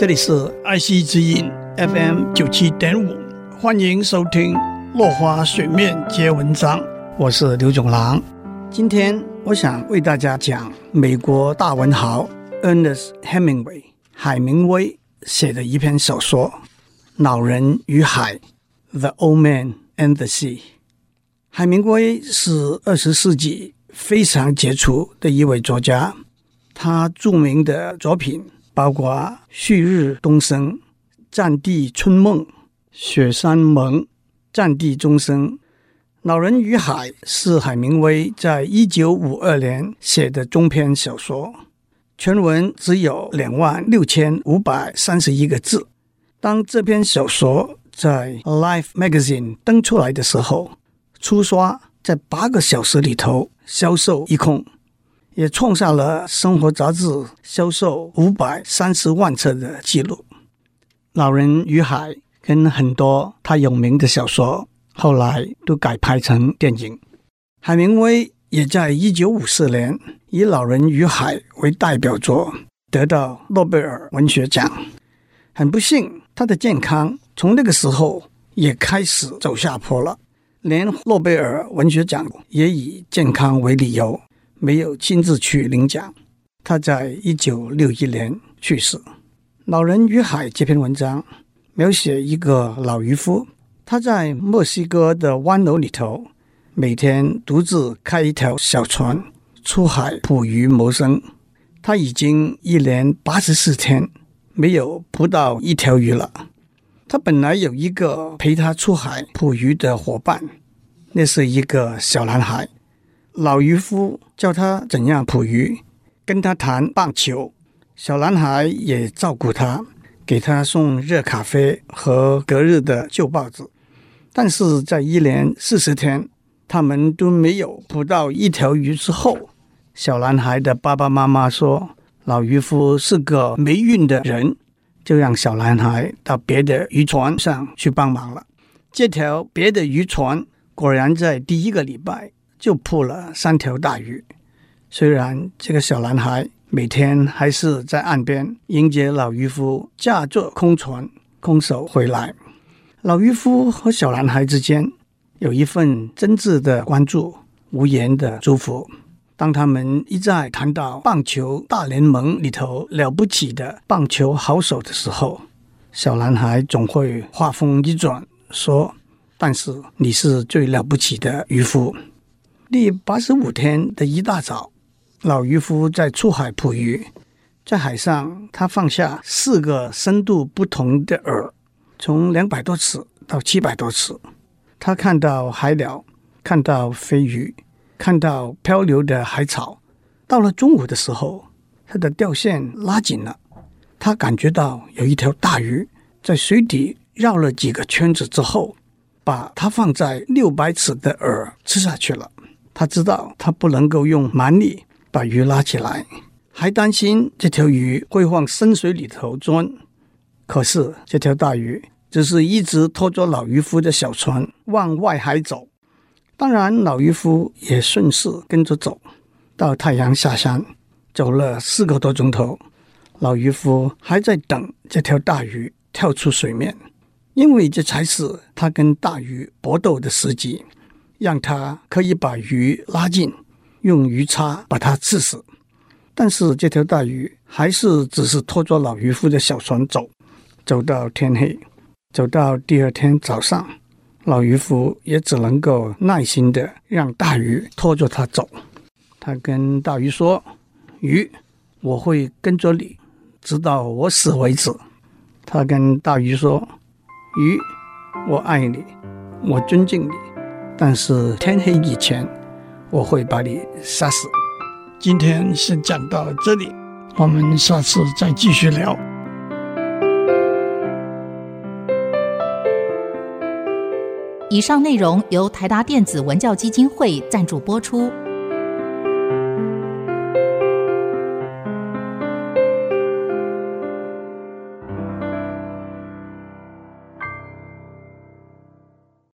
这里是爱惜之音 FM 九七点五，欢迎收听《落花水面皆文章》，我是刘总郎。今天我想为大家讲美国大文豪 Ernest Hemingway 海明威写的一篇小说《老人与海》（The Old Man and the Sea）。海明威是二十世纪非常杰出的一位作家，他著名的作品。包括《旭日东升》《战地春梦》《雪山盟》《战地钟声》《老人与海》是海明威在一九五二年写的中篇小说，全文只有两万六千五百三十一个字。当这篇小说在《Life》Magazine 登出来的时候，初刷在八个小时里头销售一空。也创下了生活杂志销售五百三十万册的记录。《老人与海》跟很多他有名的小说后来都改拍成电影。海明威也在一九五四年以《老人与海》为代表作得到诺贝尔文学奖。很不幸，他的健康从那个时候也开始走下坡了，连诺贝尔文学奖也以健康为理由。没有亲自去领奖，他在一九六一年去世。《老人与海》这篇文章描写一个老渔夫，他在墨西哥的湾楼里头，每天独自开一条小船出海捕鱼谋生。他已经一连八十四天没有捕到一条鱼了。他本来有一个陪他出海捕鱼的伙伴，那是一个小男孩。老渔夫教他怎样捕鱼，跟他谈棒球。小男孩也照顾他，给他送热咖啡和隔日的旧报纸。但是在一连四十天，他们都没有捕到一条鱼之后，小男孩的爸爸妈妈说：“老渔夫是个没运的人。”就让小男孩到别的渔船上去帮忙了。这条别的渔船果然在第一个礼拜。就捕了三条大鱼。虽然这个小男孩每天还是在岸边迎接老渔夫驾着空船空手回来，老渔夫和小男孩之间有一份真挚的关注、无言的祝福。当他们一再谈到棒球大联盟里头了不起的棒球好手的时候，小男孩总会话锋一转说：“但是你是最了不起的渔夫。”第八十五天的一大早，老渔夫在出海捕鱼，在海上，他放下四个深度不同的饵，从两百多尺到七百多尺。他看到海鸟，看到飞鱼，看到漂流的海草。到了中午的时候，他的钓线拉紧了，他感觉到有一条大鱼在水底绕了几个圈子之后，把他放在六百尺的饵吃下去了。他知道他不能够用蛮力把鱼拉起来，还担心这条鱼会往深水里头钻。可是这条大鱼只是一直拖着老渔夫的小船往外海走。当然，老渔夫也顺势跟着走。到太阳下山，走了四个多钟头，老渔夫还在等这条大鱼跳出水面，因为这才是他跟大鱼搏斗的时机。让他可以把鱼拉近，用鱼叉把它刺死。但是这条大鱼还是只是拖着老渔夫的小船走，走到天黑，走到第二天早上，老渔夫也只能够耐心的让大鱼拖着他走。他跟大鱼说：“鱼，我会跟着你，直到我死为止。”他跟大鱼说：“鱼，我爱你，我尊敬你。”但是天黑以前，我会把你杀死。今天先讲到这里，我们下次再继续聊。以上内容由台达电子文教基金会赞助播出。